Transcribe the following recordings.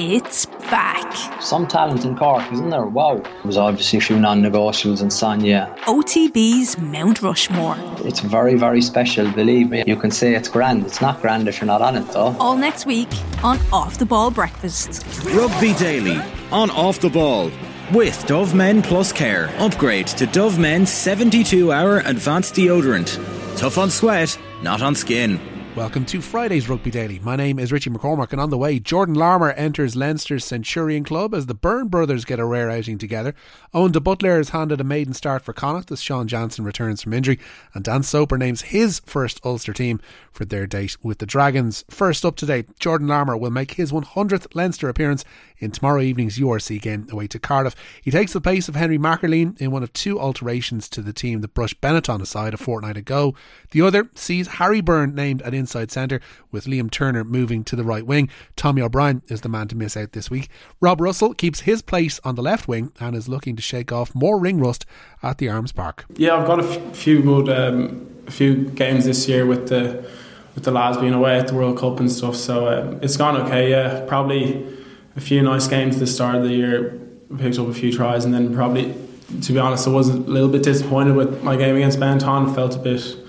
it's back. Some talent in Cork, isn't there? Wow. There was obviously a few non negotiables in Sonia. OTB's Mount Rushmore. It's very, very special, believe me. You can say it's grand. It's not grand if you're not on it, though. All next week on Off the Ball Breakfast. Rugby Daily on Off the Ball. With Dove Men Plus Care. Upgrade to Dove Men 72 hour advanced deodorant. Tough on sweat, not on skin. Welcome to Friday's Rugby Daily. My name is Richie McCormack, and on the way, Jordan Larmour enters Leinster's Centurion Club as the Byrne brothers get a rare outing together. Eoin de Buitléar has handed a maiden start for Connacht as Sean Jansen returns from injury, and Dan Soper names his first Ulster team for their date with the Dragons. First up today, Jordan Larmour will make his 100th Leinster appearance in tomorrow evening's URC game away to Cardiff. He takes the place of Henry McErlean in one of two alterations to the team that brushed Benetton aside a fortnight ago. The other sees Harry Byrne named at inside centre, with Liam Turner moving to the right wing. Tommy O'Brien is the man to miss out this week. Rob Russell keeps his place on the left wing and is looking to shake off more ring rust at the Arms Park. Yeah, I've got a f- few good, um, a few games this year with the with the lads being away at the World Cup and stuff. So um, it's gone okay. Yeah, probably a few nice games at the start of the year. Picked up a few tries, and then probably, to be honest, I was a little bit disappointed with my game against Benetton. Felt a bit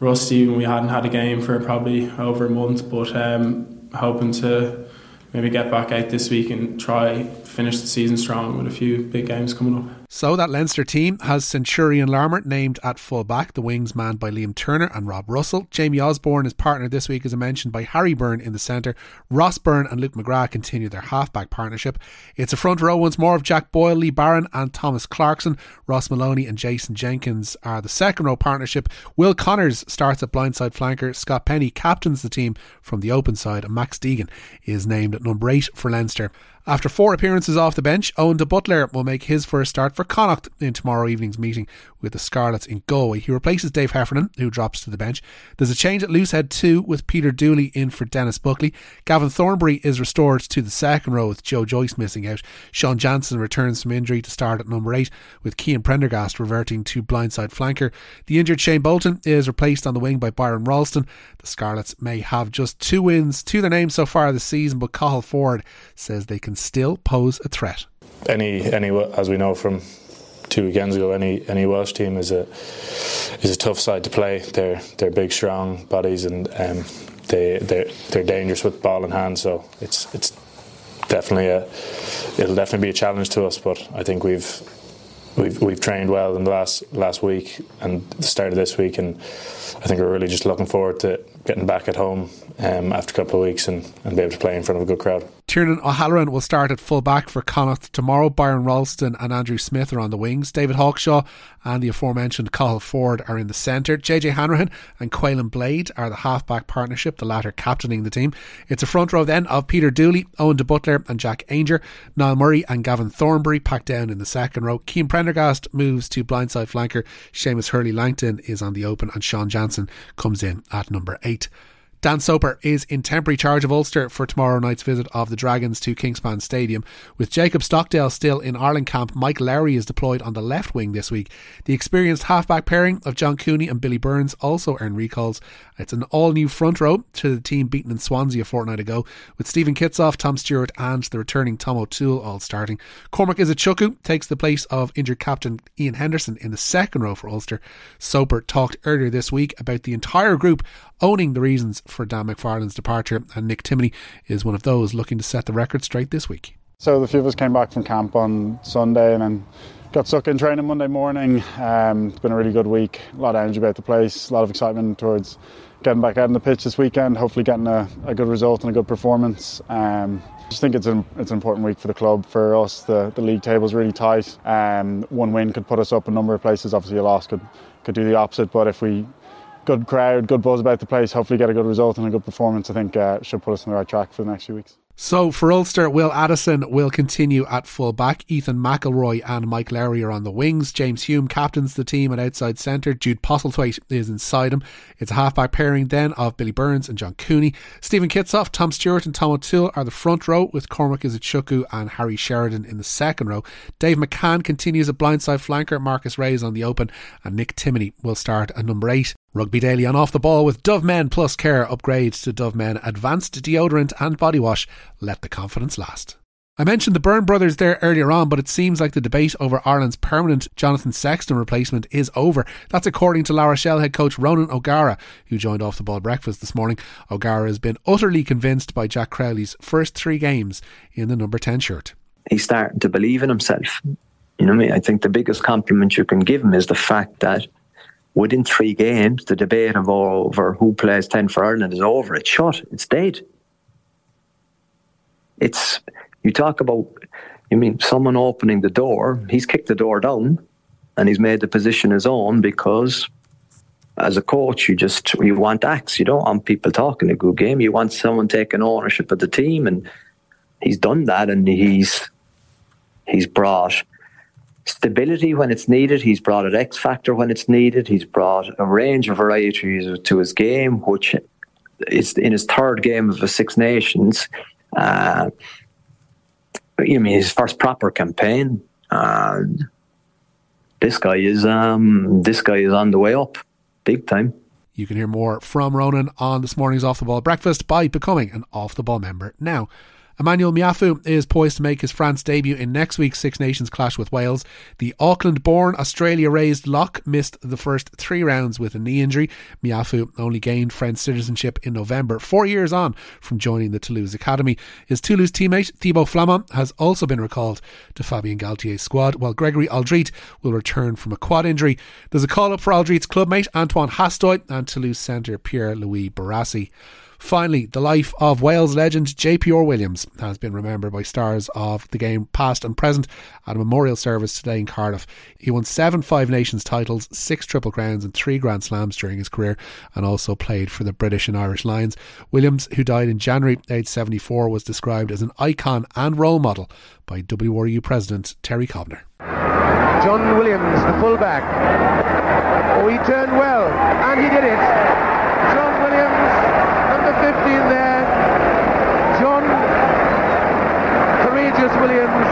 rusty when we hadn't had a game for probably over a month, but um, hoping to maybe get back out this week and try finish the season strong with a few big games coming up. So that Leinster team has Centurion Larmour named at full back, the wings manned by Liam Turner and Rob Russell. Jamie Osborne is partnered this week, as I mentioned, by Harry Byrne in the centre. Ross Byrne and Luke McGrath continue their halfback partnership. It's a front row once more of Jack Boyle, Lee Barron and Thomas Clarkson. Ross Molony and Jason Jenkins are the second row partnership. Will Connors starts at blindside flanker. Scott Penny captains the team from the open side and Max Deegan is named at number eight for Leinster. After four appearances off the bench, Eoin de Buitléar will make his first start for Connacht in tomorrow evening's meeting with the Scarlets in Galway. He replaces Dave Heffernan, who drops to the bench. There's a change at loosehead too, with Peter Dooley in for Denis Buckley. Gavin Thornbury is restored to the second row with Joe Joyce missing out. Sean Jansen returns from injury to start at number eight, with Cian Prendergast reverting to blindside flanker. The injured Shane Bolton is replaced on the wing by Byron Ralston. The Scarlets may have just two wins to their name so far this season, but Cathal Forde says they can still pose a threat. Any, any, as we know from two weekends ago, any any Welsh team is a is a tough side to play. They're they're big, strong bodies, and um, they they're they're dangerous with ball in hand. So it's it's definitely a it'll definitely be a challenge to us. But I think we've we've we've trained well in the last last week and the start of this week, and I think we're really just looking forward to getting back at home um, after a couple of weeks and, and be able to play in front of a good crowd. Tiernan O'Halloran will start at full back for Connacht tomorrow. Byron Ralston and Andrew Smith are on the wings. David Hawkshaw and the aforementioned Cathal Forde are in the centre. JJ Hanrahan and Caolan Blade are the half-back partnership, the latter captaining the team. It's a front row then of Peter Dooley, Eoin de Buitléar and Jack Aungier. Niall Murray and Gavin Thornbury packed down in the second row. Cian Prendergast moves to blindside flanker. Shamus Hurley Langton is on the open and Sean Jansen comes in at number eight. Dan Soper is in temporary charge of Ulster for tomorrow night's visit of the Dragons to Kingspan Stadium. With Jacob Stockdale still in Ireland camp, Mike Lowry is deployed on the left wing this week. The experienced halfback pairing of John Cooney and Billy Burns also earn recalls. It's an all new front row to the team beaten in Swansea a fortnight ago, with Steven Kitshoff, Tom Stewart, and the returning Tom O'Toole all starting. Cormac Izuchukwu takes the place of injured captain Ian Henderson in the second row for Ulster. Soper talked earlier this week about the entire group owning the reasons for Dan McFarland's departure, and Nick Timoney is one of those looking to set the record straight this week. So the few of us came back from camp on Sunday and then got stuck in training Monday morning. Um, it's been a really good week, a lot of energy about the place, a lot of excitement towards getting back out on the pitch this weekend, hopefully getting a, a good result and a good performance. Um, I just think it's an, it's an important week for the club. For us, the, the league table is really tight. Um, one win could put us up a number of places. Obviously, a loss could, could do the opposite. But if we good crowd, good buzz about the place. Hopefully, get a good result and a good performance. I think uh, should put us on the right track for the next few weeks. So for Ulster, Will Addison will continue at full back. Ethan McIlroy and Mike Lowry are on the wings. James Hume captains the team at outside centre. Jude Postlethwaite is inside him. It's a half-back pairing then of Billy Burns and John Cooney. Steven Kitshoff, Tom Stewart and Tom O'Toole are the front row with Cormac Izuchukwu and Harry Sheridan in the second row. Dave McCann continues at blindside flanker. Marcus Rea is on the open and Nick Timoney will start at number eight. Rugby Daily on Off the Ball with Dove Men Plus Care upgrade to Dove Men Advanced Deodorant and Body Wash. Let the confidence last. I mentioned the Byrne brothers there earlier on, but it seems like the debate over Ireland's permanent Jonathan Sexton replacement is over. That's according to La Rochelle head coach Ronan O'Gara, who joined off the ball breakfast this morning. O'Gara has been utterly convinced by Jack Crowley's first three games in the number 10 shirt. He's starting to believe in himself. You know I mean? I think the biggest compliment you can give him is the fact that within three games, the debate of over who plays 10 for Ireland is over. It's shut. It's dead. It's you talk about, you mean someone opening the door? He's kicked the door down, and he's made the position his own because, as a coach, you just you want acts. You don't want people talking a good game. You want someone taking ownership of the team, and he's done that, and he's he's brought stability when it's needed. He's brought an X factor when it's needed. He's brought a range of varieties to his game, which is in his third game of the Six Nations. Uh, you mean his first proper campaign. Uh, this guy is um, this guy is on the way up, big time. You can hear more from Ronan on this morning's Off the Ball Breakfast by becoming an Off the Ball member now. Emmanuel Meafou is poised to make his France debut in next week's Six Nations clash with Wales. The Auckland born, Australia raised lock missed the first three rounds with a knee injury. Meafou only gained French citizenship in November, four years on from joining the Toulouse Academy. His Toulouse teammate, Thibaut Flament, has also been recalled to Fabien Galthié's squad, while Gregory Alldritt will return from a quad injury. There's a call up for Alldritt's clubmate, Antoine Hastoy, and Toulouse centre Pierre Louis Barassi. Finally, the life of Wales legend JP Williams has been remembered by stars of the game past and present at a memorial service today in Cardiff. He won seven Five Nations titles, six Triple Crowns, and three Grand Slams during his career, and also played for the British and Irish Lions. Williams, who died in January, aged 74, was described as an icon and role model by WRU President Terry Cobner. John Williams, the fullback. Oh, he turned well, and he did it. John Williams 15 there. John Courageous Williams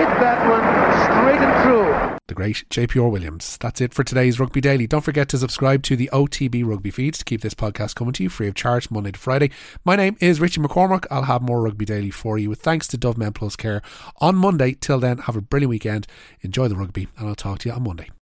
hit that one straight and through. The great JPR Williams. That's it for today's Rugby Daily. Don't forget to subscribe to the OTB Rugby feeds to keep this podcast coming to you free of charge Monday to Friday. My name is Richie McCormack. I'll have more Rugby Daily for you with thanks to Dove Men Plus Care on Monday. Till then, have a brilliant weekend. Enjoy the rugby, and I'll talk to you on Monday.